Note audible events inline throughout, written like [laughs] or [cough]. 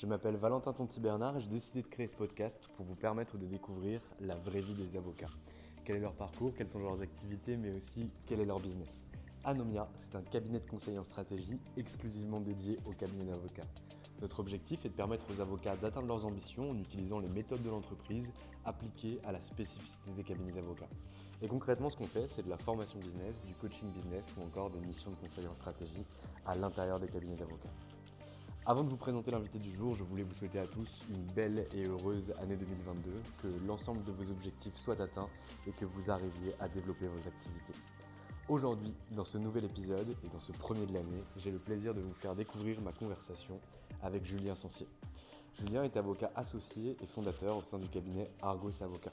Je m'appelle Valentin Tonti-Bernard et j'ai décidé de créer ce podcast pour vous permettre de découvrir la vraie vie des avocats. Quel est leur parcours, quelles sont leurs activités, mais aussi quel est leur business. Anomia, c'est un cabinet de conseil en stratégie exclusivement dédié aux cabinets d'avocats. Notre objectif est de permettre aux avocats d'atteindre leurs ambitions en utilisant les méthodes de l'entreprise appliquées à la spécificité des cabinets d'avocats. Et concrètement, ce qu'on fait, c'est de la formation business, du coaching business ou encore des missions de conseil en stratégie à l'intérieur des cabinets d'avocats. Avant de vous présenter l'invité du jour, je voulais vous souhaiter à tous une belle et heureuse année 2022, que l'ensemble de vos objectifs soient atteints et que vous arriviez à développer vos activités. Aujourd'hui, dans ce nouvel épisode et dans ce premier de l'année, j'ai le plaisir de vous faire découvrir ma conversation avec Julien Sancier. Julien est avocat associé et fondateur au sein du cabinet Argos Avocat.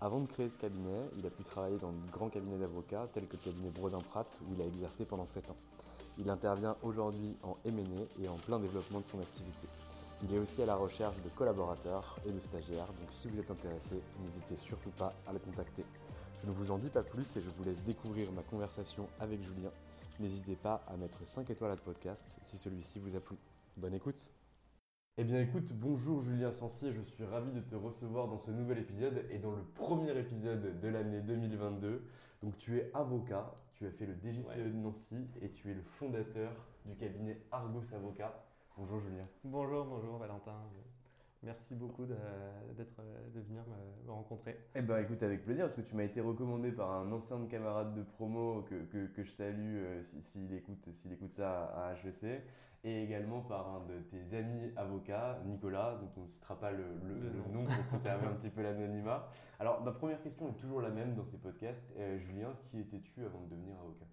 Avant de créer ce cabinet, il a pu travailler dans de grands cabinets d'avocats tels que le cabinet Brodin-Pratt où il a exercé pendant 7 ans. Il intervient aujourd'hui en M&A et en plein développement de son activité. Il est aussi à la recherche de collaborateurs et de stagiaires, donc si vous êtes intéressé, n'hésitez surtout pas à le contacter. Je ne vous en dis pas plus et je vous laisse découvrir ma conversation avec Julien. N'hésitez pas à mettre 5 étoiles à ce podcast si celui-ci vous a plu. Bonne écoute Eh bien écoute, bonjour Julien Sancier, je suis ravi de te recevoir dans ce nouvel épisode et dans le premier épisode de l'année 2022. Donc tu es avocat, tu as fait le DGCE de Nancy et tu es le fondateur du cabinet Argos Avocat. Bonjour Julien. Bonjour, bonjour Valentin. Merci beaucoup de, d'être, de venir me, me rencontrer. Eh bien écoute, avec plaisir, parce que tu m'as été recommandé par un ancien camarade de promo que, que, que je salue euh, s'il si, écoute, s'il écoute ça à HEC, et également par un de tes amis avocats, Nicolas, dont on ne citera pas le, le, le nom pour conserver un [laughs] petit peu l'anonymat. Alors ma première question est toujours la même dans ces podcasts. Euh, Julien, qui étais-tu avant de devenir avocat?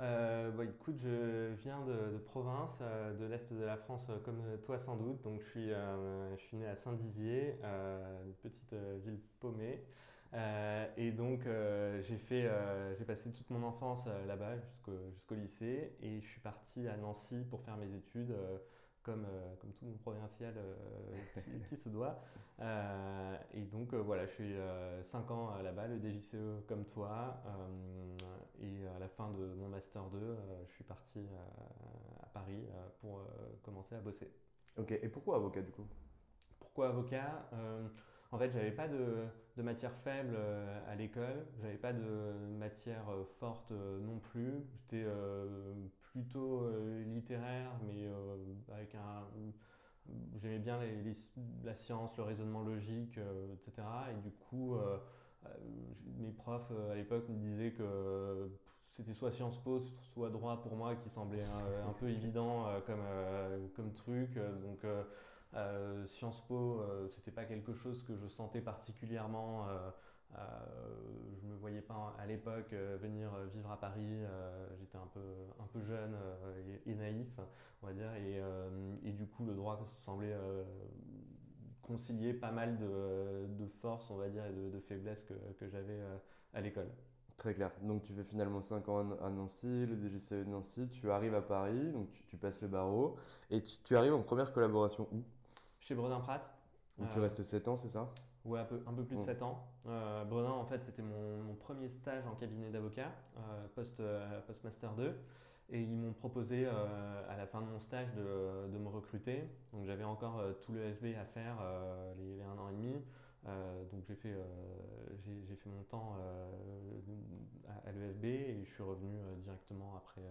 Euh, bah, écoute, je viens de, province, euh, de l'Est de la France, euh, comme toi sans doute. Donc, je suis, je suis né à Saint-Dizier, une petite ville paumée. et donc, j'ai fait, j'ai passé toute mon enfance là-bas jusqu'au, jusqu'au lycée. Et je suis parti à Nancy pour faire mes études comme, euh, comme tout mon provincial euh, qui, [laughs] qui, se doit. Euh, et donc voilà, je suis 5 ans là-bas, le DJCE comme toi. et à la fin de mon Master 2, je suis parti à Paris pour commencer à bosser. Ok, et pourquoi avocat du coup? Pourquoi avocat? En fait, j'avais pas de, de, matière faible à l'école, j'avais pas de matière forte non plus. J'étais plutôt euh, littéraire, mais euh, avec un. J'aimais bien les, la science, le raisonnement logique, euh, etc. Et du coup, mes profs à l'époque me disaient que c'était soit Sciences Po, soit droit pour moi qui semblait un, peu évident comme, comme truc. Donc, Sciences Po, c'était pas quelque chose que je sentais particulièrement. Euh, je me voyais pas à l'époque venir vivre à Paris. J'étais un peu, un peu jeune et, et, naïf, on va dire. Et, et, du coup, le droit semblait concilier pas mal de, de forces, on va dire, et de, de faiblesses que, que j'avais à l'école. Très clair. Donc tu fais finalement 5 ans à Nancy, le DGCE de Nancy, tu arrives à Paris, donc tu, tu passes le barreau, et tu, tu, arrives en première collaboration où? Chez Bredin Pratt. Où euh... tu restes 7 ans, c'est ça? Ouais, un peu, un peu plus de Mm. 7 ans. Euh, Bredin, en fait, c'était mon, mon premier stage en cabinet d'avocat, euh, post, euh, post-master 2. Et ils m'ont proposé euh, à la fin de mon stage de, de me recruter. Donc j'avais encore tout le FB à faire, les, les un an et demi. Donc j'ai fait, j'ai, j'ai fait mon temps à, à l'EFB et je suis revenu directement après,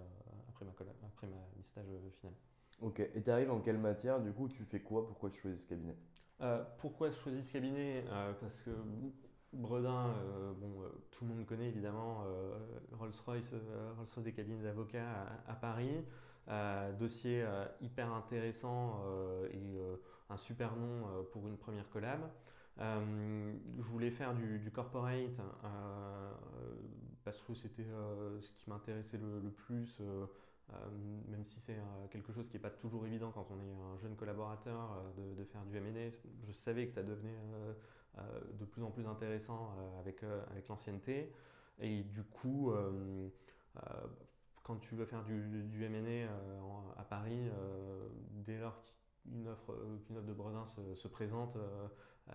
après, ma, après ma, mi stage euh, final. Ok, et tu arrives en quelle matière Du coup, tu fais quoi? Pourquoi tu choisis ce cabinet? Euh, pourquoi je choisis ce cabinet? Euh, Parce que Bredin, euh, bon, tout le monde connaît évidemment Rolls-Royce, Rolls-Royce des cabinets d'avocats à, Paris. Dossier hyper intéressant et un super nom pour une première collab. Je voulais faire du, corporate parce que c'était ce qui m'intéressait le plus. Euh, même si c'est euh, quelque chose qui n'est pas toujours évident quand on est un jeune collaborateur euh, de, faire du M&A, je savais que ça devenait de plus en plus intéressant avec, avec l'ancienneté. Et du coup, quand tu veux faire du, du M&A à Paris, dès lors qu'une offre, qu'une offre de Bredin se, se présente,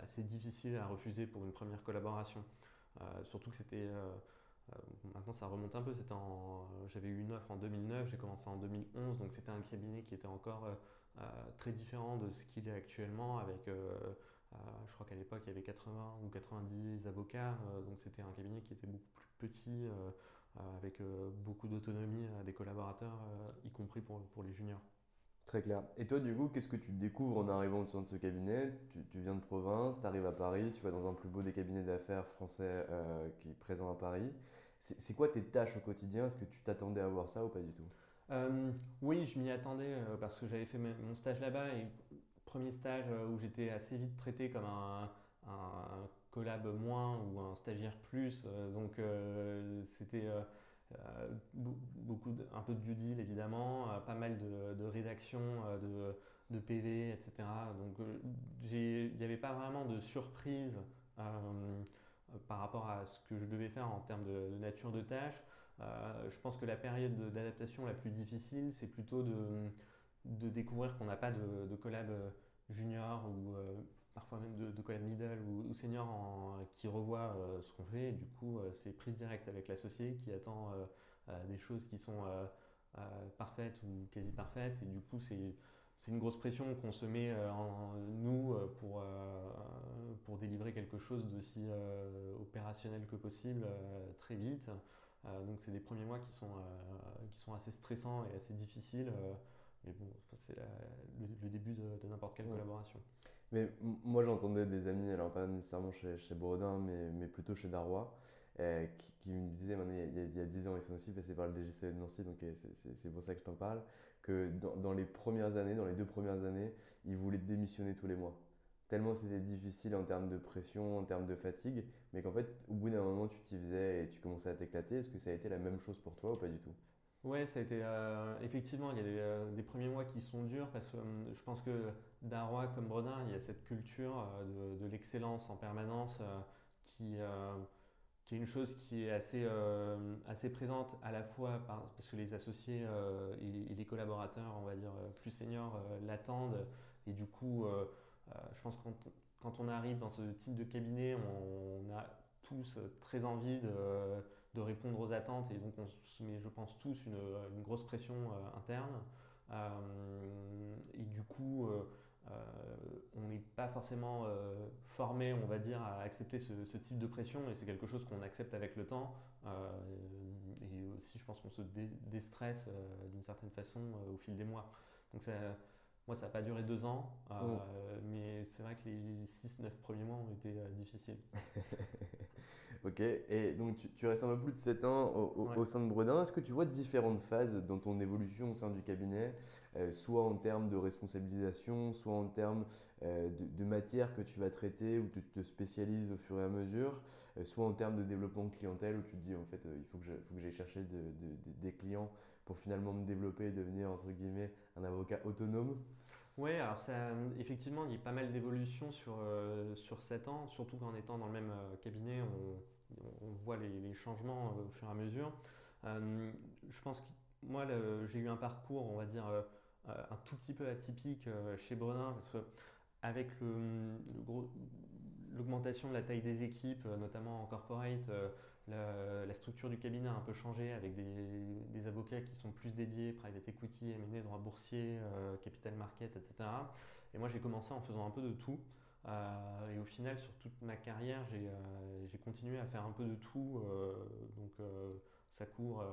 c'est difficile à refuser pour une première collaboration. Surtout que c'était... euh, maintenant, ça remonte un peu. C'était en, j'avais eu une offre en 2009, j'ai commencé en 2011, donc c'était un cabinet qui était encore euh, euh, très différent de ce qu'il est actuellement. Avec, je crois qu'à l'époque, il y avait 80 ou 90 avocats, donc c'était un cabinet qui était beaucoup plus petit, avec beaucoup d'autonomie à des collaborateurs, y compris pour, pour les juniors. Très clair. Et toi, du coup, qu'est-ce que tu découvres en arrivant au sein de ce cabinet? Tu, viens de province, tu arrives à Paris, tu vas dans un plus beau des cabinets d'affaires français qui est présent à Paris. C'est quoi tes tâches au quotidien? Est-ce que tu t'attendais à voir ça ou pas du tout? Euh, oui, je m'y attendais euh, parce que j'avais fait mon stage là-bas premier stage euh, où j'étais assez vite traité comme un, collab moins ou un stagiaire plus. donc c'était be- beaucoup un peu de due deal évidemment, pas mal de, de rédaction, de, de PV, etc. Donc il n'y avait pas vraiment de surprise par rapport à ce que je devais faire en termes de, nature de tâche. Euh, je pense que la période de- d'adaptation la plus difficile, c'est plutôt de, découvrir qu'on n'a pas de, collab euh, junior ou euh, parfois même de, collab middle ou, senior en- qui revoit euh, ce qu'on fait. Du coup, euh, c'est prise directe avec l'associé qui attend euh, euh, des choses qui sont euh, euh, parfaites ou quasi parfaites. Et du coup, c'est c'est une grosse pression qu'on se met euh, en nous euh, pour, euh, pour délivrer quelque chose d'aussi opérationnel que possible très vite. Donc c'est des premiers mois qui sont, qui sont assez stressants et assez difficiles. mais bon, c'est le, le début de, de n'importe quelle Ouais. collaboration. Mais moi, j'entendais des amis, alors pas nécessairement chez, chez Bourdin, mais, mais plutôt chez Darrois, euh, qui, me maintenant, il y, a, il y a 10 ans, ils sont aussi passés par le DGCE de Nancy, donc euh, c'est- pour ça que je t'en parle, que dans, dans les premières années, dans les deux premières années, ils voulaient démissionner tous les mois. Tellement c'était difficile en termes de pression, en termes de fatigue, mais qu'en fait, au bout d'un moment, tu t'y faisais et tu commençais à t'éclater. Est-ce que ça a été la même chose pour toi ou pas du tout? Ouais, ça a été euh, effectivement, il y a des, premiers mois qui sont durs parce que je pense que Darrois comme Bredin, il y a cette culture de, l'excellence en permanence qui, qui est une chose qui est assez, euh, assez présente à la fois par- parce que les associés euh, et, les collaborateurs, on va dire, euh, plus seniors l'attendent et du coup, je pense que quand, on arrive dans ce type de cabinet, on, a tous très envie de de répondre aux attentes et donc on se met, je pense, tous une, une grosse pression interne. Et du coup, on n'est pas forcément euh, formé, on va dire, à accepter ce, ce type de pression et c'est quelque chose qu'on accepte avec le temps. Euh, et aussi, je pense qu'on se dé- déstresse euh, d'une certaine façon euh, au fil des mois. Donc ça, moi, ça n'a pas duré deux ans, euh, mais c'est vrai que les 6-9 premiers mois ont été euh, difficiles. [laughs] Ok, et donc tu, tu restes un peu plus de 7 ans au, au- Ouais. au sein de Bredin. Est-ce que tu vois différentes phases dans ton évolution au sein du cabinet, euh, soit en termes de responsabilisation, soit en termes euh, de, de matière que tu vas traiter, où tu te spécialises au fur et à mesure, euh, soit en termes de développement de clientèle, où tu te dis en fait il faut que je- faut que j'aille chercher de- de- de- des clients pour finalement me développer et devenir entre guillemets un avocat autonome? Oui, alors ça, effectivement, il y a pas mal d'évolutions sur, euh, sur 7 ans, surtout qu'en étant dans le même euh, cabinet, on, on voit les, changements euh, au fur et à mesure. Je pense que moi, j'ai eu un parcours, on va dire, un tout petit peu atypique chez Bredin, parce que avec le, le l'augmentation de la taille des équipes, notamment en corporate, la, structure du cabinet a un peu changé avec des, avocats qui sont plus dédiés, private equity, M&A, droit boursier, capital market, etc. Et moi, j'ai commencé en faisant un peu de tout. et au final, sur toute ma carrière, j'ai continué à faire un peu de tout. donc, ça court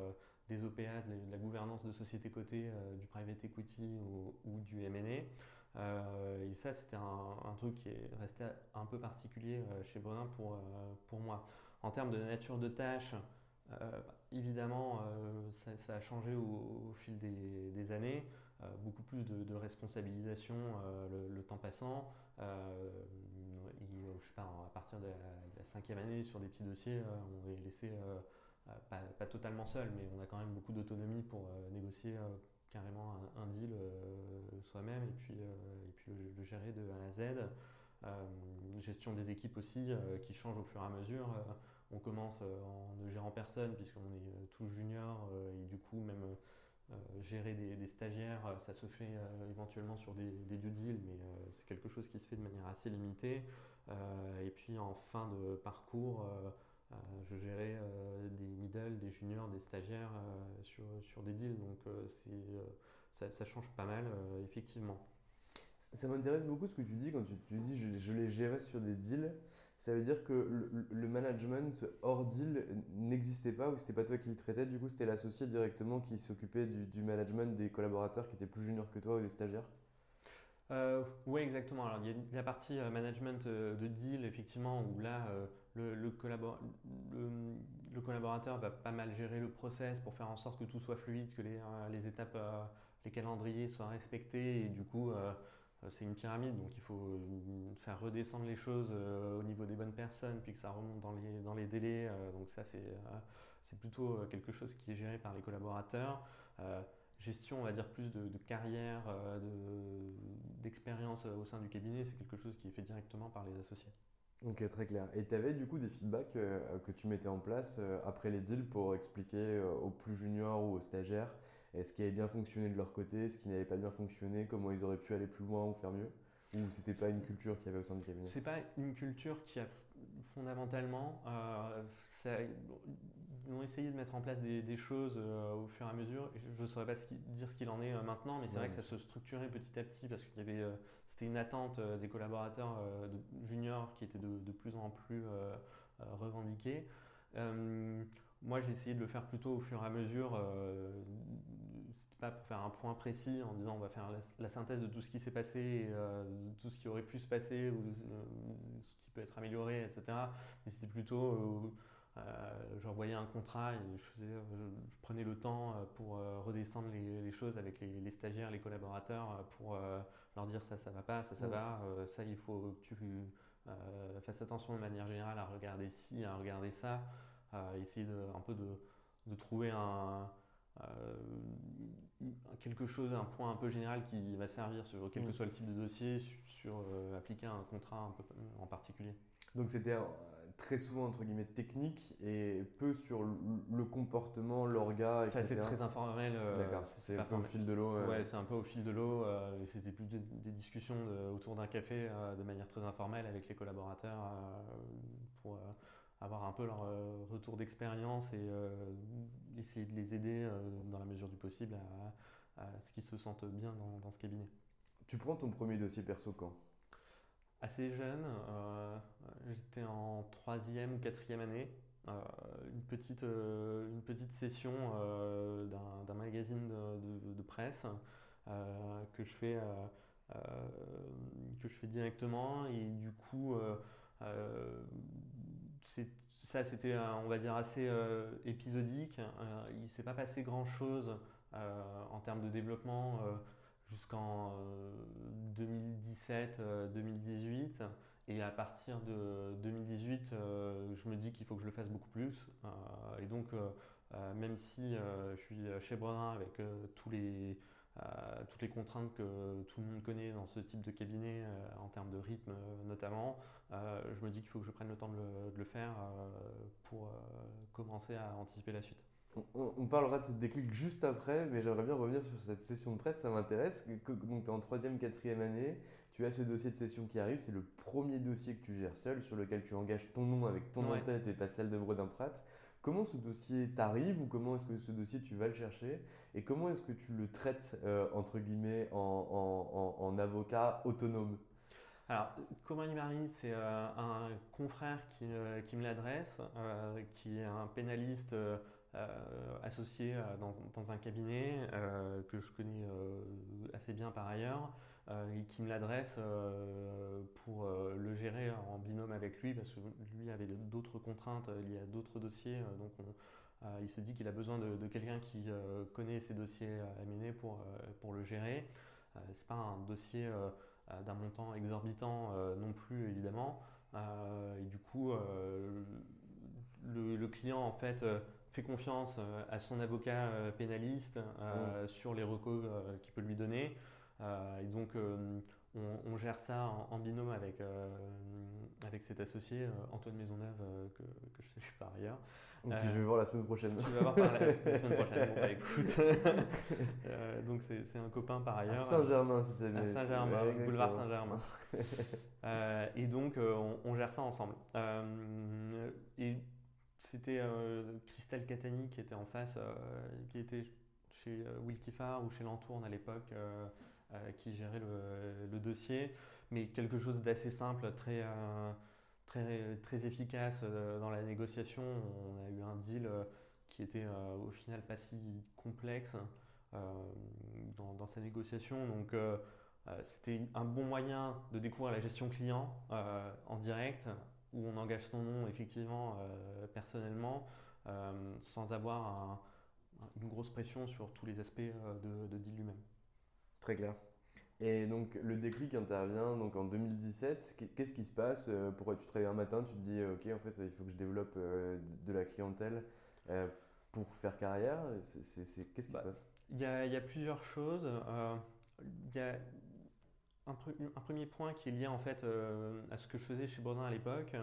des OPA, de la gouvernance de société cotée, du private equity ou, du M&A. et ça, c'était un, truc qui est resté un peu particulier chez Brenin pour, pour moi. En termes de nature de tâches, euh, évidemment, euh, ça, a changé au, fil des, années. Euh, beaucoup plus de, responsabilisation le, temps passant. sais pas, à partir de la, cinquième année, sur des petits dossiers, on est laissé pas, totalement seul, mais on a quand même beaucoup d'autonomie pour négocier carrément un, deal soi-même et puis le, gérer de A à Z. Euh, gestion des équipes aussi euh, qui change au fur et à mesure. Euh, on commence en ne gérant personne puisqu'on est tous juniors et du coup même gérer des, stagiaires, ça se fait éventuellement sur des, des due deals, mais c'est quelque chose qui se fait de manière assez limitée. et puis en fin de parcours, je gérais des middle, des juniors, des stagiaires sur, sur, des deals, donc ça, ça, change pas mal, effectivement. Ça m'intéresse beaucoup ce que tu dis quand tu, dis je, je, les gérais sur des deals. Ça veut dire que le, management hors deal n'existait pas ou c'était pas toi qui le traitais, du coup c'était l'associé directement qui s'occupait du, management des collaborateurs qui étaient plus juniors que toi ou des stagiaires euh, Oui, exactement. Alors, il y a la partie euh, management euh, de deal, effectivement, où là, le, collaborateur va pas mal gérer le process pour faire en sorte que tout soit fluide, que les, les étapes, les calendriers soient respectés et du coup, c'est une pyramide, donc il faut euh, faire redescendre les choses euh, au niveau des bonnes personnes, puis que ça remonte dans les, dans les délais. donc ça, c'est plutôt quelque chose qui est géré par les collaborateurs. gestion, on va dire, plus de, carrière, d'expérience au sein du cabinet, c'est quelque chose qui est fait directement par les associés. Ok, très clair. Et tu avais du coup des feedbacks que tu mettais en place après les deals pour expliquer aux plus juniors ou aux stagiaires ce qui avait bien fonctionné de leur côté, ce qui n'avait pas bien fonctionné, comment ils auraient pu aller plus loin ou faire mieux Ou c'était pas une culture qu'il y avait au sein du cabinet C'est pas une culture qui a fondamentalement. Euh, ils ont essayé de mettre en place des, choses euh, au fur et à mesure. Je ne saurais pas dire ce qu'il en est euh, maintenant, mais c'est vrai que ça se structurait petit à petit parce qu'il y avait, c'était une attente des collaborateurs de juniors qui était de, de, plus en plus revendiquée. Moi, j'ai essayé de le faire plutôt au fur et à mesure. Euh, pas pour faire un point précis en disant on va faire la, synthèse de tout ce qui s'est passé, et, euh, tout ce qui aurait pu se passer ou euh, ce qui peut être amélioré, etc. Mais c'était plutôt, euh, je renvoyais un contrat et je, faisais, je, prenais le temps pour redescendre les, choses avec les, stagiaires, les collaborateurs, pour leur dire ça, ça va pas, ça, ça va, ça, il faut que tu fasses attention de manière générale à regarder ci, à regarder ça essayer de, un peu de, de trouver un, euh, quelque chose, un point un peu général qui va servir sur quel que mm. soit le type de dossier, sur, euh, appliquer un contrat un peu en particulier. Donc c'était euh, très souvent entre guillemets technique et peu sur le comportement, l'orga, etc. Ça c'est très informel. D'accord, c'est un peu au fil de l'eau. Ouais, c'est un peu au fil de l'eau. c'était plus des, discussions autour d'un café de manière très informelle avec les collaborateurs pour avoir un peu leur euh, retour d'expérience et euh, essayer de les aider euh, dans la mesure du possible à, ce qu'ils se sentent bien dans, dans, ce cabinet. Tu prends ton premier dossier perso quand? Assez jeune, j'étais en troisième ou quatrième année. une, petite, une petite session d'un magazine de, de, presse que, je fais, que je fais directement et du coup c'était, on va dire, assez euh, épisodique. Euh, il s'est pas passé grand-chose euh, en termes de développement jusqu'en 2017-2018. Et à partir de 2018, je me dis qu'il faut que je le fasse beaucoup plus. et donc, même si je suis chez Brenin avec tous les toutes les contraintes que tout le monde connaît dans ce type de cabinet euh, en termes de rythme euh, notamment, euh, je me dis qu'il faut que je prenne le temps de le, faire pour commencer à anticiper la suite. On, parlera de ce déclic juste après, mais j'aimerais bien revenir sur cette session de presse, ça m'intéresse. Donc tu es en troisième, quatrième année, tu as ce dossier de session qui arrive, c'est le premier dossier que tu gères seul, sur lequel tu engages ton nom avec ton Ouais. en-tête et pas celle de Bredin Pratt. Comment ce dossier t'arrive ou comment est-ce que ce dossier tu vas le chercher et comment est-ce que tu le traites euh, entre guillemets en, avocat autonome? Alors, comment il m'arrive C'est euh, un confrère qui, euh, qui me l'adresse, qui est un pénaliste associé dans, dans un cabinet que je connais assez bien par ailleurs, et qui me l'adresse euh, pour euh, le gérer en binôme avec lui, parce que lui avait d'autres contraintes euh, liées à d'autres dossiers, euh, donc on- euh, il se dit qu'il a besoin de, de quelqu'un qui euh, connaît ces dossiers à mener pour, euh, pour le gérer. Euh, c'est pas un dossier euh, euh, d'un montant exorbitant euh, non plus évidemment. Euh, et du coup, euh, le, le client en fait euh, fait confiance euh, à son avocat euh, pénaliste euh, sur les recos euh, qu'il peut lui donner. Euh, et donc, euh, on, on gère ça en, en binôme avec, euh, avec cet associé, Antoine Maisonneuve, que, que je salue par ailleurs. Donc, je vais voir la semaine prochaine. Tu vas voir par la, la semaine prochaine. Bon, bah, [laughs] écoute. [laughs] Donc, c'est un copain par À ailleurs. Saint-Germain si c'est mais- Saint-Germain, boulevard. Saint-Germain. [laughs] Et donc, on, on gère ça ensemble. Et c'était euh, Christelle Catani qui était en face, euh, qui était chez euh, Wilkifar ou chez Lantourne à l'époque, qui gérait le, dossier. Mais quelque chose d'assez simple, très, euh, très, efficace euh, dans la négociation. On a eu un deal euh, qui était euh, au final pas si complexe euh, dans, sa négociation. Donc, euh, euh, c'était un bon moyen de découvrir la gestion client euh, en direct, où on engage son nom effectivement euh, personnellement, euh, sans avoir un- une grosse pression sur tous les aspects euh, de deal lui-même. Très clair. Et donc le déclic intervient donc en 2017. Qu'est- Qu'est-ce qui se passe Euh, Pourquoi tu te réveilles un matin, tu te dis ok en fait il faut que je développe euh, de la clientèle euh, pour faire carrière? Qu'est-ce qui Bah, se passe? Il y a, il y a plusieurs choses. Euh, il y a un, pre- un premier point qui est lié en fait à ce que je faisais chez Brodin à l'époque,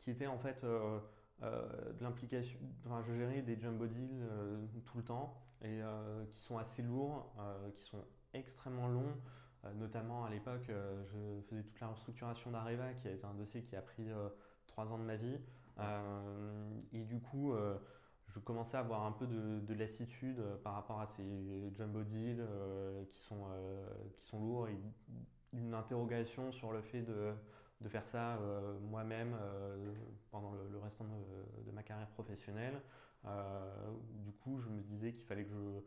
qui était en fait euh, de l'implication. Enfin, je gérais des jumbo deals euh, tout le temps et euh, qui sont assez lourds, qui sont extrêmement longs. Euh, notamment à l'époque, euh, je faisais toute la restructuration d'Areva, qui a été un dossier qui a pris euh, trois ans de ma vie. Et du coup, je commençais à avoir un peu de, de lassitude par rapport à ces jumbo deals qui, sont, qui sont lourds et une interrogation sur le fait de, de faire ça moi-même pendant le, restant de, ma carrière professionnelle. Du coup, je me disais qu'il fallait que je,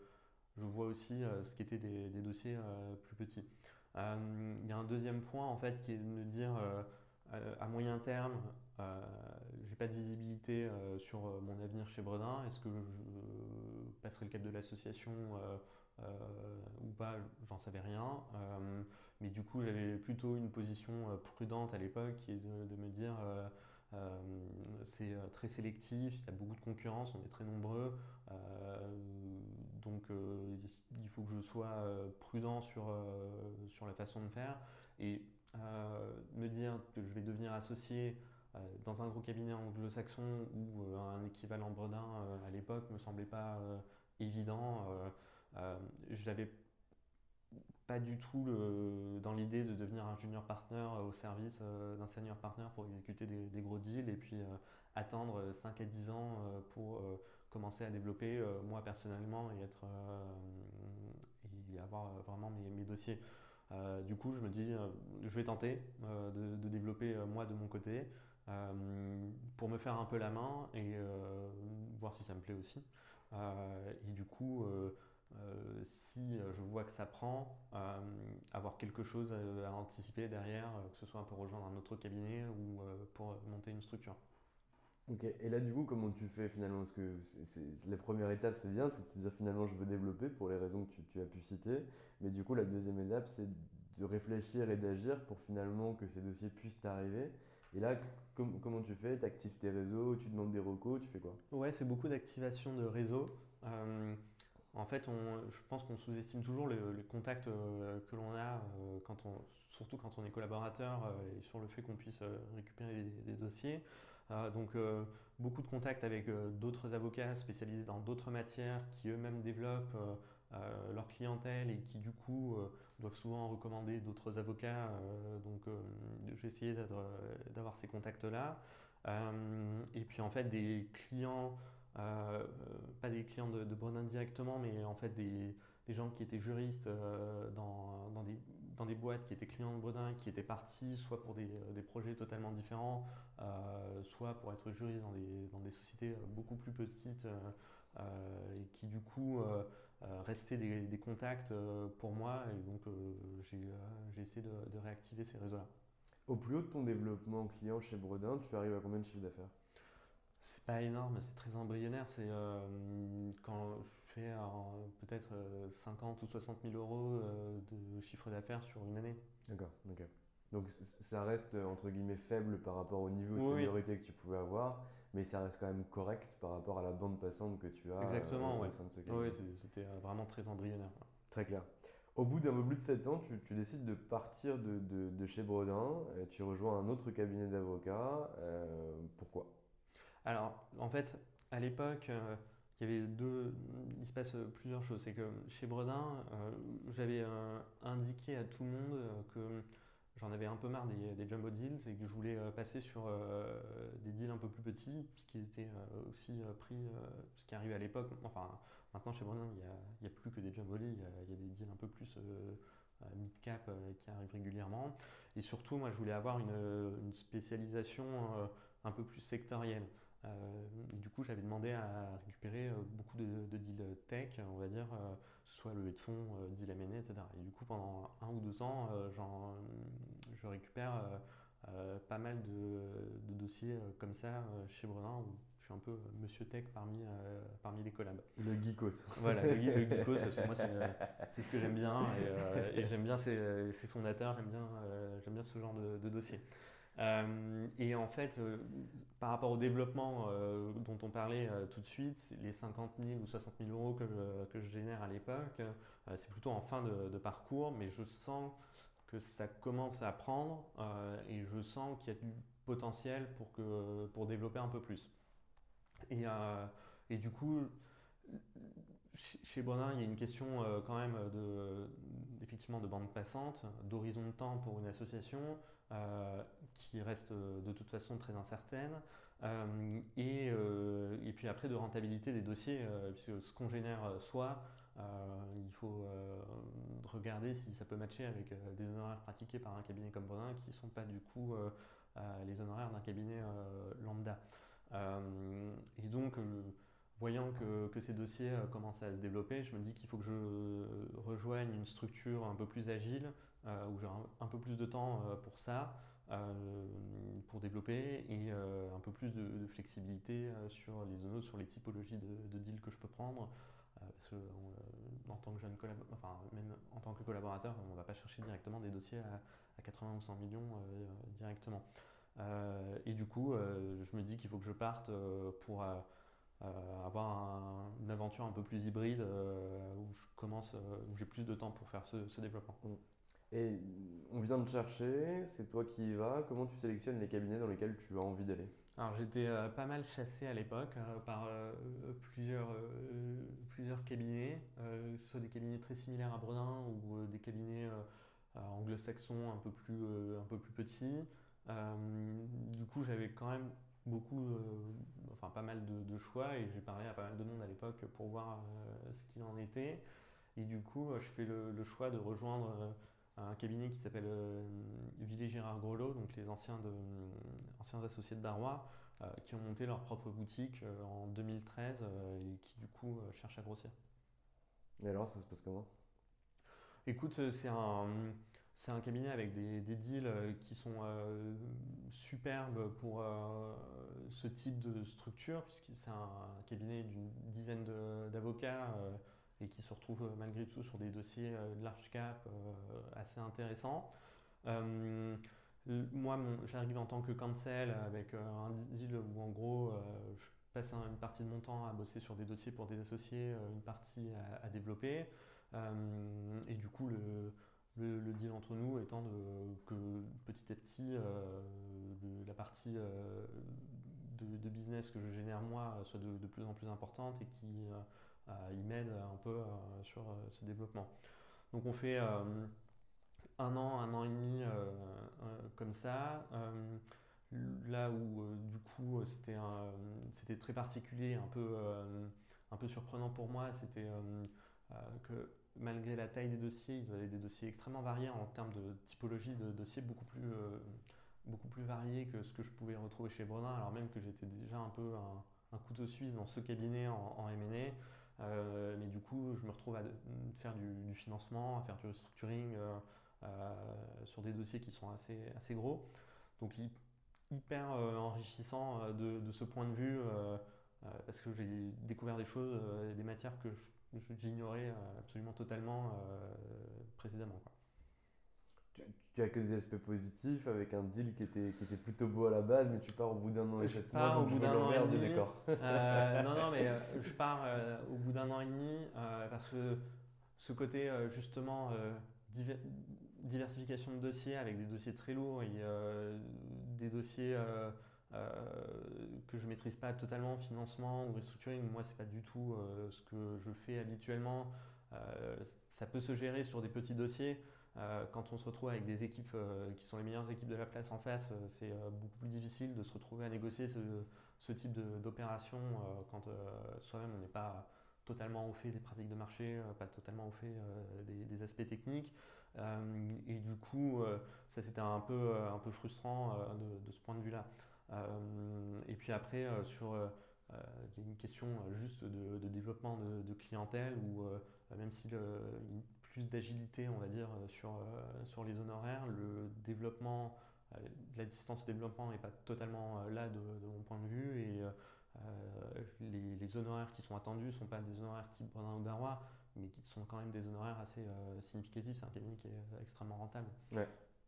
je vois aussi euh, ce qu'étaient des, des dossiers euh, plus petits. Euh, Il y a un deuxième point en fait qui est de me dire à moyen terme, euh, j'ai pas de visibilité sur mon avenir chez Bredin. Est-ce que je passerai le cap de l'association ou pas? J'en savais rien. Mais du coup, j'avais plutôt une position prudente à l'époque qui est de, me dire c'est très sélectif, il y a beaucoup de concurrence, on est très nombreux. Donc euh, il faut que je sois euh, prudent sur, euh, sur la façon de faire. Et me dire que je vais devenir associé dans un gros cabinet anglo-saxon ou un équivalent Bredin à l'époque me semblait pas évident. J'avais pas du tout dans l'idée de devenir un junior partner au service d'un senior partner pour exécuter des, gros deals et puis attendre 5 à 10 ans pour commencer à développer euh, moi personnellement et être euh, avoir euh, vraiment mes, dossiers. Du coup, je me dis, je vais tenter de, développer moi de mon côté pour me faire un peu la main et voir si ça me plaît aussi. Et du coup, si je vois que ça prend, avoir quelque chose à, anticiper derrière, que ce soit pour rejoindre un autre cabinet ou pour monter une structure. Ok, et là du coup comment tu fais finalement? Parce que la première étape c'est bien, c'est de dire finalement je veux développer pour les raisons que tu, as pu citer, mais du coup la deuxième étape c'est de réfléchir et d'agir pour finalement que ces dossiers puissent t'arriver. Et là com- comment tu fais? Tu actives tes réseaux, tu demandes des recos, tu fais quoi? Ouais, c'est beaucoup d'activation de réseau. Euh, en fait, je pense qu'on sous-estime toujours le, le contact euh, que l'on a, euh, quand on, surtout quand on est collaborateur, et sur le fait qu'on puisse récupérer des dossiers. Euh, donc, euh, beaucoup de contacts avec euh, d'autres avocats spécialisés dans d'autres matières qui eux-mêmes développent leur clientèle et qui du coup doivent souvent recommander d'autres avocats. donc j'ai essayé d'avoir ces contacts-là. et puis en fait des clients, pas des clients de, de directement, mais en fait des, gens qui étaient juristes dans, des, dans des boîtes qui étaient clients de Bredin, qui étaient partis soit pour des, des projets totalement différents, euh, soit pour être juriste dans des, dans des sociétés euh, beaucoup plus petites euh, et qui du coup restaient des, des contacts pour moi et donc j'ai essayé de, de, réactiver ces réseaux-là. Au plus haut de ton développement client chez Bredin, tu arrives à combien de chiffre d'affaires? C'est pas énorme, c'est très embryonnaire. C'est quand je fais peut-être 50 ou 60 000 euros de chiffre d'affaires sur une année. D'accord, ok. Donc ça reste entre guillemets faible par rapport au niveau de seniorité que tu pouvais avoir, mais ça reste quand même correct par rapport à la bande passante que tu as. Exactement, euh, oui. c'était euh, vraiment très embryonnaire. Très clair. Au bout d'un peu plus de 7 ans, tu, décides de partir de, de, chez Brodin, et tu rejoins un autre cabinet d'avocats. Euh, pourquoi? Alors, en fait, à l'époque, il y avait deux, se passe plusieurs choses. C'est que chez Bredin, j'avais indiqué à tout le monde que j'en avais un peu marre des, jumbo deals et que je voulais euh, passer sur euh, des deals un peu plus petits, ce qui était euh, aussi pris, ce qui arrivait à l'époque. Enfin, maintenant chez Brennan, il n'y a, plus que des jumbo deals, il y, a, des deals un peu plus mid-cap qui arrivent régulièrement. Et surtout, moi, je voulais avoir une, spécialisation un peu plus sectorielle. Et du coup, j'avais demandé à récupérer beaucoup de, de, deals tech, on va dire, soit le de fonds, euh, deal M&A, etc. Et du coup, pendant un ou deux ans, euh, je récupère euh, pas mal de, dossiers comme ça chez Brenin où je suis un peu monsieur tech parmi, parmi les collabs. Le geekos. Voilà, le, [laughs] geekos, parce que moi, c'est ce que j'aime bien et, j'aime bien ces, fondateurs, j'aime bien, j'aime bien ce genre de, de dossier. Euh, et en fait, euh, par rapport au développement euh, dont on parlait tout de suite, les 50 000 ou 60 000 euros que je, génère à l'époque, c'est plutôt en fin de, parcours, mais je sens que ça commence à prendre et je sens qu'il y a du potentiel pour, que, pour développer un peu plus. Et, et du coup, chez Bonin, il y a une question quand même de, effectivement de bande passante, d'horizon de temps pour une association, euh, qui reste euh, de toute façon très incertaine. Euh, et, et, puis après de rentabilité des dossiers, puisque ce qu'on génère soit, il faut regarder si ça peut matcher avec des honoraires pratiqués par un cabinet comme Bredin qui ne sont pas du coup les honoraires d'un cabinet lambda. et donc, voyant que, que, ces dossiers commencent à se développer, je me dis qu'il faut que je rejoigne une structure un peu plus agile, euh, où j'aurai un, peu plus de temps euh, pour ça, euh, pour développer et un peu plus de, flexibilité sur les zones, sur les typologies de, deals que je peux prendre. parce que en tant que jeune enfin même en tant que collaborateur, on ne va pas chercher directement des dossiers à, 80 ou 100 millions directement. et du coup, je me dis qu'il faut que je parte pour avoir une aventure un peu plus hybride où je commence, où j'ai plus de temps pour faire ce, développement. Mmh. Et on vient de chercher, c'est toi qui y vas. Comment tu sélectionnes les cabinets dans lesquels tu as envie d'aller? Alors j'étais euh, pas mal chassé à l'époque euh, par euh, plusieurs, plusieurs cabinets, soit des cabinets très similaires à Bredin ou des cabinets anglo-saxons un peu plus, un peu plus petits. du coup j'avais quand même beaucoup, enfin pas mal de, choix et j'ai parlé à pas mal de monde à l'époque pour voir ce qu'il en était. Et du coup, je fais le, le choix de rejoindre un cabinet qui s'appelle euh, Villet Gérard Grelot, donc les anciens, de, anciens associés de Darrois, euh, qui ont monté leur propre boutique euh, en 2013 et qui du coup cherchent à grossir. Et alors, ça se passe comment? Écoute, c'est un, c'est un cabinet avec des, deals qui sont superbes pour ce type de structure, puisque c'est un cabinet d'une dizaine d'avocats et qui se retrouvent euh, malgré tout sur des dossiers euh, de large cap euh, assez intéressants. moi, j'arrive en tant que cancel avec un deal où en gros, je passe une partie de mon temps à bosser sur des dossiers pour des associés, une partie à, développer. et du coup, le, le, deal entre nous étant que petit à petit, la partie de, business que je génère moi soit de, plus en plus importante et qui il m'aide un peu sur ce développement. Donc on fait un an, un an et demi comme ça. là où du coup c'était très particulier, un peu, un peu surprenant pour moi, c'était que malgré la taille des dossiers, ils avaient des dossiers extrêmement variés en termes de typologie de dossiers beaucoup plus, euh, beaucoup plus variés que ce que je pouvais retrouver chez Bredin, alors même que j'étais déjà un peu un, couteau suisse dans ce cabinet en, en M&A. Euh, mais du coup, je me retrouve à faire du, financement, à faire du restructuring euh, sur des dossiers qui sont assez, assez gros. Donc hyper enrichissant de, de, ce point de vue parce que j'ai découvert des choses, des matières que je j'ignorais euh, absolument totalement euh, précédemment. Tu, as que des aspects positifs avec un deal qui était, qui était plutôt beau à la base, mais tu pars au bout d'un an et sept mois. au bout d'un an et demi. Euh, non, non, mais je pars au bout d'un an et demi parce que ce côté justement diversification de dossiers avec des dossiers très lourds et des dossiers euh, que je maîtrise pas totalement, financement ou restructuring, moi c'est pas du tout euh, ce que je fais habituellement. Euh, ça peut se gérer sur des petits dossiers. quand on se retrouve avec des équipes qui sont les meilleures équipes de la place en face, c'est beaucoup plus difficile de se retrouver à négocier ce, type d'opération quand soi-même on n'est pas totalement au fait des pratiques de marché, pas totalement au fait des, aspects techniques. et du coup, ça c'était un peu, un peu frustrant de, ce point de vue-là. Euh, et puis après, euh, sur euh, une question juste de, développement de, clientèle ou même si le, plus d'agilité, on va dire, sur, sur les honoraires, le développement, la distance de développement n'est pas totalement là de, mon point de vue et les, honoraires qui sont attendus ne sont pas des honoraires type Bredin ou Darrois, mais qui sont quand même des honoraires assez significatifs. C'est un cabinet qui est extrêmement rentable.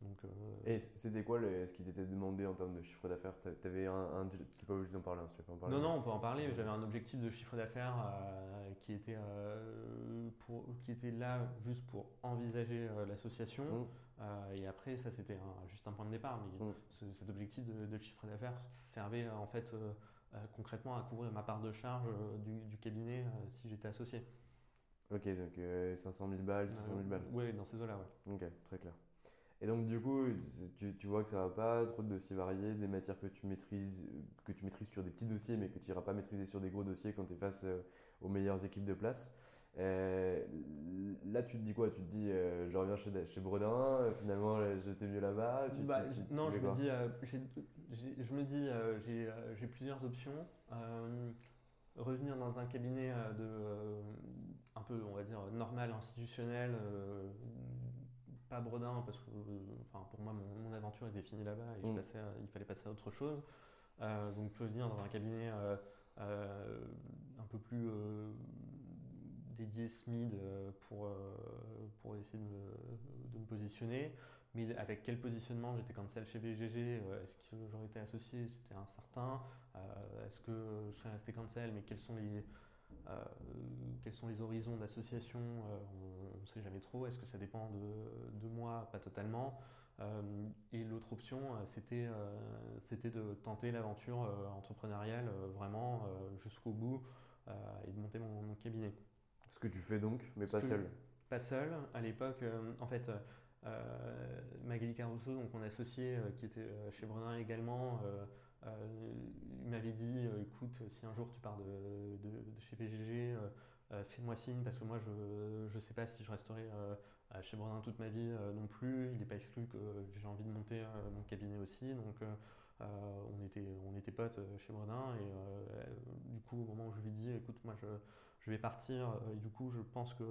Euh, et c'était quoi ce qui t'était demandé en termes de chiffre d'affaires? Tu avais un, un c'est pas obligé d'en parler, hein, parler. Non, non, on peut en parler. J'avais un objectif de chiffre d'affaires euh, qui, était, euh, qui était là juste pour envisager l'association. Mmh. et après, ça c'était juste un point de départ. Mais mmh. cet objectif de, chiffre d'affaires servait en fait concrètement à couvrir ma part de charge du, du, cabinet si j'étais associé. Ok, donc 500 000 balles, 600 000 balles. Oui, dans ces eaux-là, ouais. Ok, très clair. Et donc, du coup, tu, tu, vois que ça va pas, trop de dossiers variés, des matières que tu maîtrises, que tu maîtrises sur des petits dossiers, mais que tu n'iras pas maîtriser sur des gros dossiers quand tu es face euh, aux meilleures équipes de place. Euh, là, tu te dis quoi? Tu te dis, euh, je reviens chez, chez Bredin, finalement, j'étais mieux là-bas bah, Non, je me, dis, je me dis, j'ai plusieurs options. revenir dans un cabinet de, un peu, on va dire, normal, institutionnel, pas Bredin, parce que enfin, pour moi, mon, aventure était finie là-bas et mm. il fallait passer à autre chose. Euh, donc, venir dans un cabinet euh, euh, un peu plus dédié SMID pour, pour essayer de me, positionner. Mais avec quel positionnement? J'étais cancel chez BGG. Est-ce que j'aurais été associé? C'était incertain. Est-ce que je serais resté cancel? Mais quels sont les euh, quels sont les horizons d'association euh, On ne sait jamais trop. Est-ce que ça dépend de, moi? Pas totalement. Euh, et l'autre option, c'était c'était de tenter l'aventure entrepreneuriale vraiment jusqu'au bout et de monter mon, cabinet. Ce que tu fais donc, mais pas seul. Pas seul. À l'époque, en fait, Magali Caruso, donc mon associé qui était chez Brenin également, euh, il m'avait dit euh, écoute, si un jour tu pars de, chez PGG, euh, fais-moi signe parce que moi je ne sais pas si je resterai chez Bredin toute ma vie non plus. Il n'est pas exclu que j'ai envie de monter mon cabinet aussi. Donc on, était, on était potes chez Bredin et du coup au moment où je lui ai dit écoute moi je, je vais partir et du coup je pense que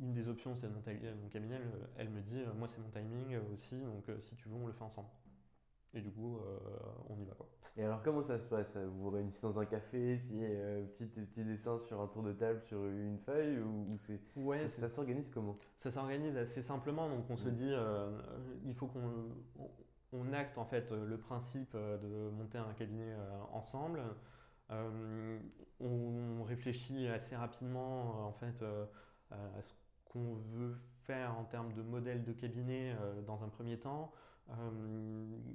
une des options c'est de monter mon cabinet. Elle me dit moi c'est mon timing aussi donc si tu veux on le fait ensemble. Et du coup, euh, on y va. Quoi. Et alors, comment ça se passe? Vous vous réunissez dans un café, si euh, petit, petit dessin sur un tour de table sur une feuille ou, c'est ouais, ça, s'organise comment? Ça s'organise assez simplement. Donc, on se mm. dit, euh, il faut qu'on on, acte en fait le principe de monter un cabinet ensemble. on réfléchit assez rapidement en fait à ce qu'on veut faire en termes de modèle de cabinet dans un premier temps.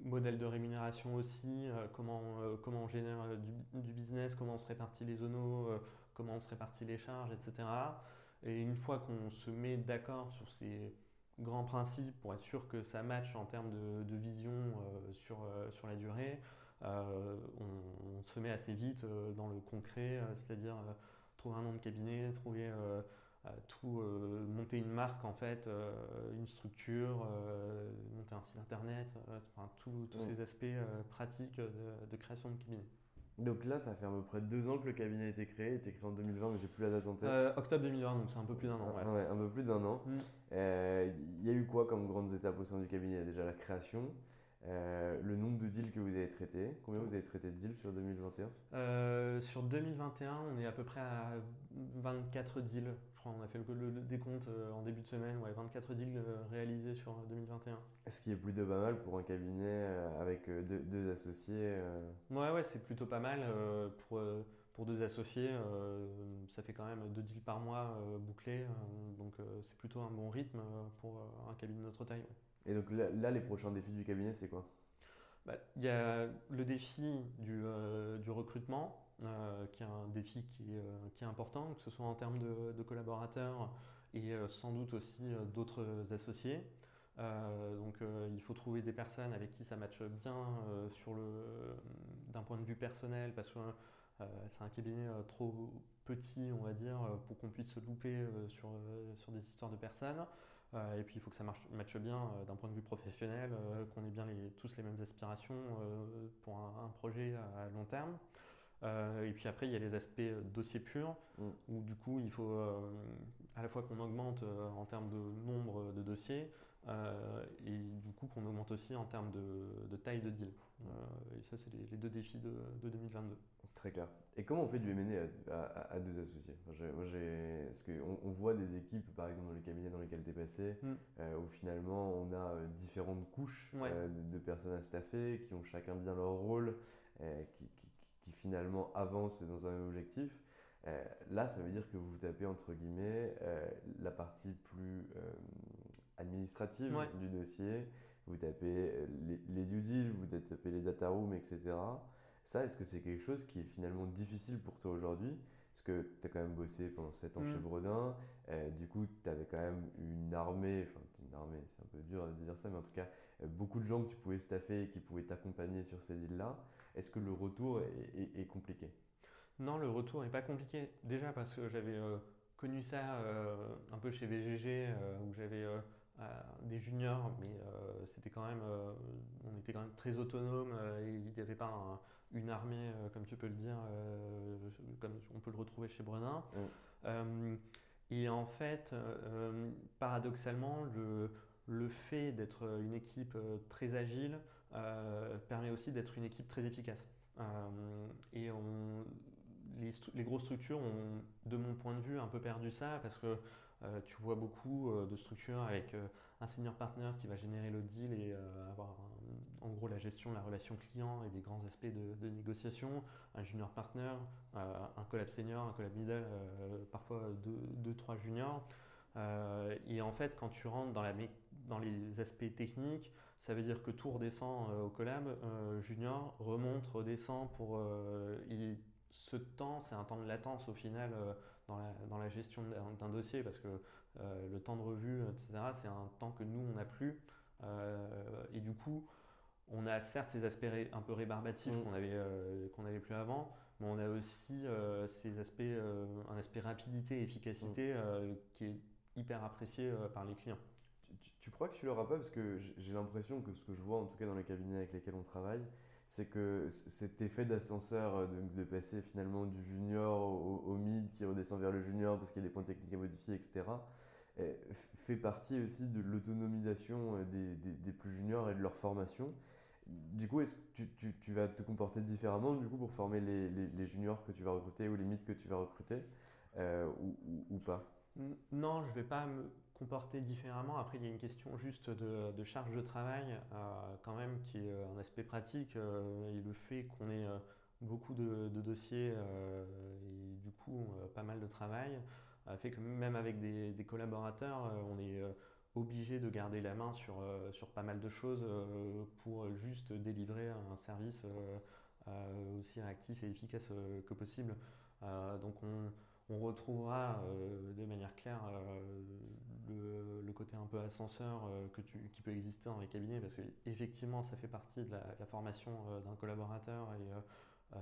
Modèle de rémunération aussi, comment, comment on génère du, business, comment on se répartit les zonos, comment on se répartit les charges, etc. Et une fois qu'on se met d'accord sur ces grands principes pour être sûr que ça matche en termes de, vision sur, sur la durée, on, se met assez vite dans le concret, c'est-à-dire trouver un nom de cabinet, trouver tout euh, monter une marque en fait, euh, une structure, euh, monter un site internet, enfin, tous ces aspects pratiques de, création de cabinet. Donc là, ça fait à peu près deux ans que le cabinet a été créé. Il a été créé en 2020, mais j'ai plus la date en tête. octobre 2020, donc c'est un peu plus d'un an. Ouais. un peu plus d'un an. Mm. Il y a eu quoi comme grandes étapes au sein du cabinet? Il y a déjà la création, euh, le nombre de deals que vous avez traités, combien vous avez traité de deals sur 2021 euh, Sur 2021, on est à peu près à 24 deals. Crois on a fait le, décompte euh, en début de semaine, ouais, 24 deals réalisés sur 2021. Est-ce qu'il est plutôt pas mal pour un cabinet avec deux, associés Ouais, ouais, c'est plutôt pas mal. pour, pour deux associés, ça fait quand même deux deals par mois bouclés. donc c'est plutôt un bon rythme pour un cabinet de notre taille. Et donc là, les prochains défis du cabinet, c'est quoi? Bah, Il y a le défi du, euh, recrutement, euh, qui est un défi qui est, euh, qui est, important, que ce soit en termes de, collaborateurs et sans doute aussi d'autres associés. donc il faut trouver des personnes avec qui ça matche bien d'un point de vue personnel, parce que c'est un cabinet trop petit, on va dire, pour qu'on puisse se louper sur, sur des histoires de personnes. Euh, et puis il faut que ça marche, matche bien euh, d'un point de vue professionnel, euh, qu'on ait bien tous les mêmes aspirations pour un, projet à, long terme. Et puis après, il y a les aspects dossier pur, mm. où du coup, il faut à la fois qu'on augmente en termes de nombre de dossiers, et du coup qu'on augmente aussi en termes de, taille de deal. et ça, c'est les, deux défis de, de 2022. Très clair. Et comment on fait du M&A à, deux associés? Moi, Parce qu'on on voit des équipes, par exemple, dans les cabinets dans lesquels tu es passé, mm. euh, où finalement on a euh, différentes couches euh, de, personnes à staffer, qui ont chacun bien leur rôle, qui, qui, finalement avancent dans un même objectif. là, ça veut dire que vous tapez, entre guillemets, la partie plus administrative du dossier, vous tapez les, les due deals, vous tapez les data rooms, etc. Ça, est-ce que c'est quelque chose qui est finalement difficile pour toi aujourd'hui? Parce que tu as quand même bossé pendant 7 ans chez mm. Bredin, euh, du coup, tu avais quand même une armée, enfin une armée, c'est un peu dur de dire ça, mais en tout cas, euh, beaucoup de gens que tu pouvais staffer et qui pouvaient t'accompagner sur ces îles-là. Est-ce que le retour est, compliqué? Non, le retour n'est pas compliqué. Déjà parce que j'avais euh, connu ça un peu chez VGG, où j'avais des juniors, mais c'était quand même, on était quand même très autonome il n'y avait pas un, une armée, euh, comme tu peux le dire, euh, comme on peut le retrouver chez Brenin. Euh, et en fait, paradoxalement, le, le fait d'être une équipe très agile permet aussi d'être une équipe très efficace. et on, les, grosses structures ont, de mon point de vue, un peu perdu ça parce que tu vois beaucoup de structures avec un senior partner qui va générer le deal et avoir en gros la gestion de la relation client et des grands aspects de, négociation, un junior partner, euh, un collab senior, un collab middle, euh, parfois deux, trois juniors. Euh, et en fait, quand tu rentres dans, la, dans les aspects techniques, ça veut dire que tout redescend au collab, junior remonte, redescend pour... et ce temps, c'est un temps de latence au final dans la, dans, la, gestion d'un dossier parce que le temps de revue, etc., c'est un temps que nous, on n'a plus. et du coup, on a certes ces aspects un peu rébarbatifs mm. qu'on avait, euh, qu'on avait plus avant, mais on a aussi euh, ces aspects, euh, un aspect rapidité et efficacité mm. qui est hyper apprécié par les clients. Tu, crois que tu l'auras pas Parce que j'ai l'impression que ce que je vois, en tout cas dans les cabinets avec lesquels on travaille, c'est que cet effet d'ascenseur, de, passer finalement du junior au, mid qui redescend vers le junior parce qu'il y a des points techniques à modifier, etc., fait partie aussi de l'autonomisation des, des, plus juniors et de leur formation. Du coup, est-ce que tu, vas te comporter différemment du coup pour former les, juniors que tu vas recruter ou les mythes que tu vas recruter euh, ou, pas? Non, je ne vais pas me comporter différemment. Après, il y a une question juste de, charge de travail euh, quand même qui est un aspect pratique euh, et le fait qu'on ait beaucoup de, dossiers et du coup pas mal de travail fait que même avec des, collaborateurs, on est obligé de garder la main sur, sur pas mal de choses pour juste délivrer un service aussi réactif et efficace que possible. donc on, on retrouvera de manière claire le, côté un peu ascenseur que tu, qui peut exister dans les cabinets parce que effectivement ça fait partie de la, formation d'un collaborateur et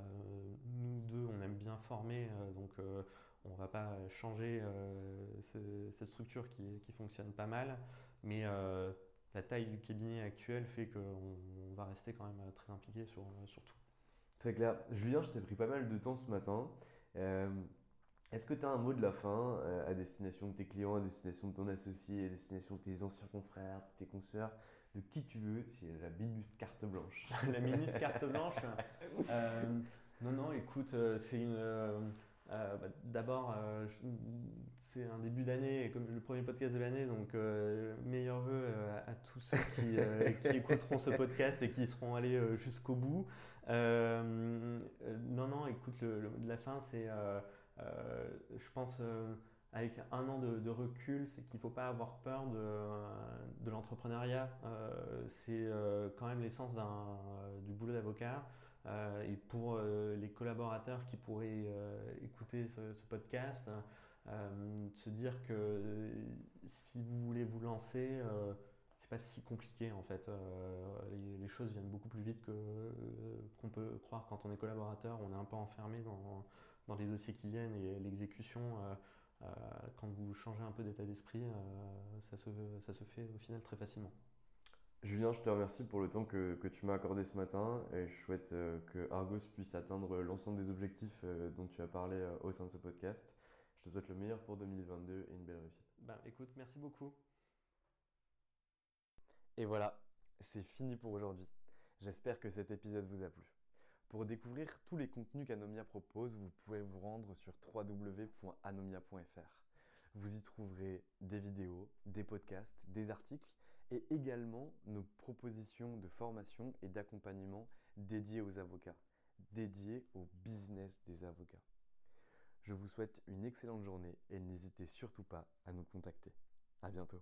nous deux on aime bien former donc on ne va pas changer euh, cette structure qui, fonctionne pas mal, mais euh, la taille du cabinet actuel fait qu'on va rester quand même très impliqué sur, tout. Très clair. Julien, je t'ai pris pas mal de temps ce matin. Euh, est-ce que tu as un mot de la fin à destination de tes clients, à destination de ton associé, à destination de tes anciens confrères, tes consoeurs, de qui tu veux C'est la minute carte blanche. [laughs] la minute carte blanche [laughs] Non, non, écoute, c'est une euh, bah, d'abord, euh, c'est un début d'année, comme le premier podcast de l'année, donc euh, meilleurs vœux à tous ceux qui, [laughs] écouteront ce podcast et qui seront allés jusqu'au bout. non, non, écoute, la fin, c'est, je pense, avec un an de, recul, c'est qu'il ne faut pas avoir peur de, de l'entrepreneuriat. c'est quand même l'essence du boulot d'avocat. Euh, et pour euh, les collaborateurs qui pourraient euh, écouter ce, podcast, se dire que si vous voulez vous lancer, c'est pas si compliqué en fait. Les, choses viennent beaucoup plus vite que qu'on peut croire quand on est collaborateur. On est un peu enfermé dans, dans les dossiers qui viennent et l'exécution. quand vous changez un peu d'état d'esprit, ça, se, ça se fait au final très facilement. Julien, je te remercie pour le temps que, tu m'as accordé ce matin et je souhaite euh, que Argos puisse atteindre l'ensemble des objectifs euh, dont tu as parlé euh, au sein de ce podcast. Je te souhaite le meilleur pour 2022 et une belle réussite. Ben, écoute, merci beaucoup. Et voilà, c'est fini pour aujourd'hui. J'espère que cet épisode vous a plu. Pour découvrir tous les contenus qu'Anomia propose, vous pouvez vous rendre sur www.anomia.fr. Vous y trouverez des vidéos, des podcasts, des articles et également nos propositions de formation et d'accompagnement dédiées aux avocats, dédiées au business des avocats. Je vous souhaite une excellente journée et n'hésitez surtout pas à nous contacter. À bientôt.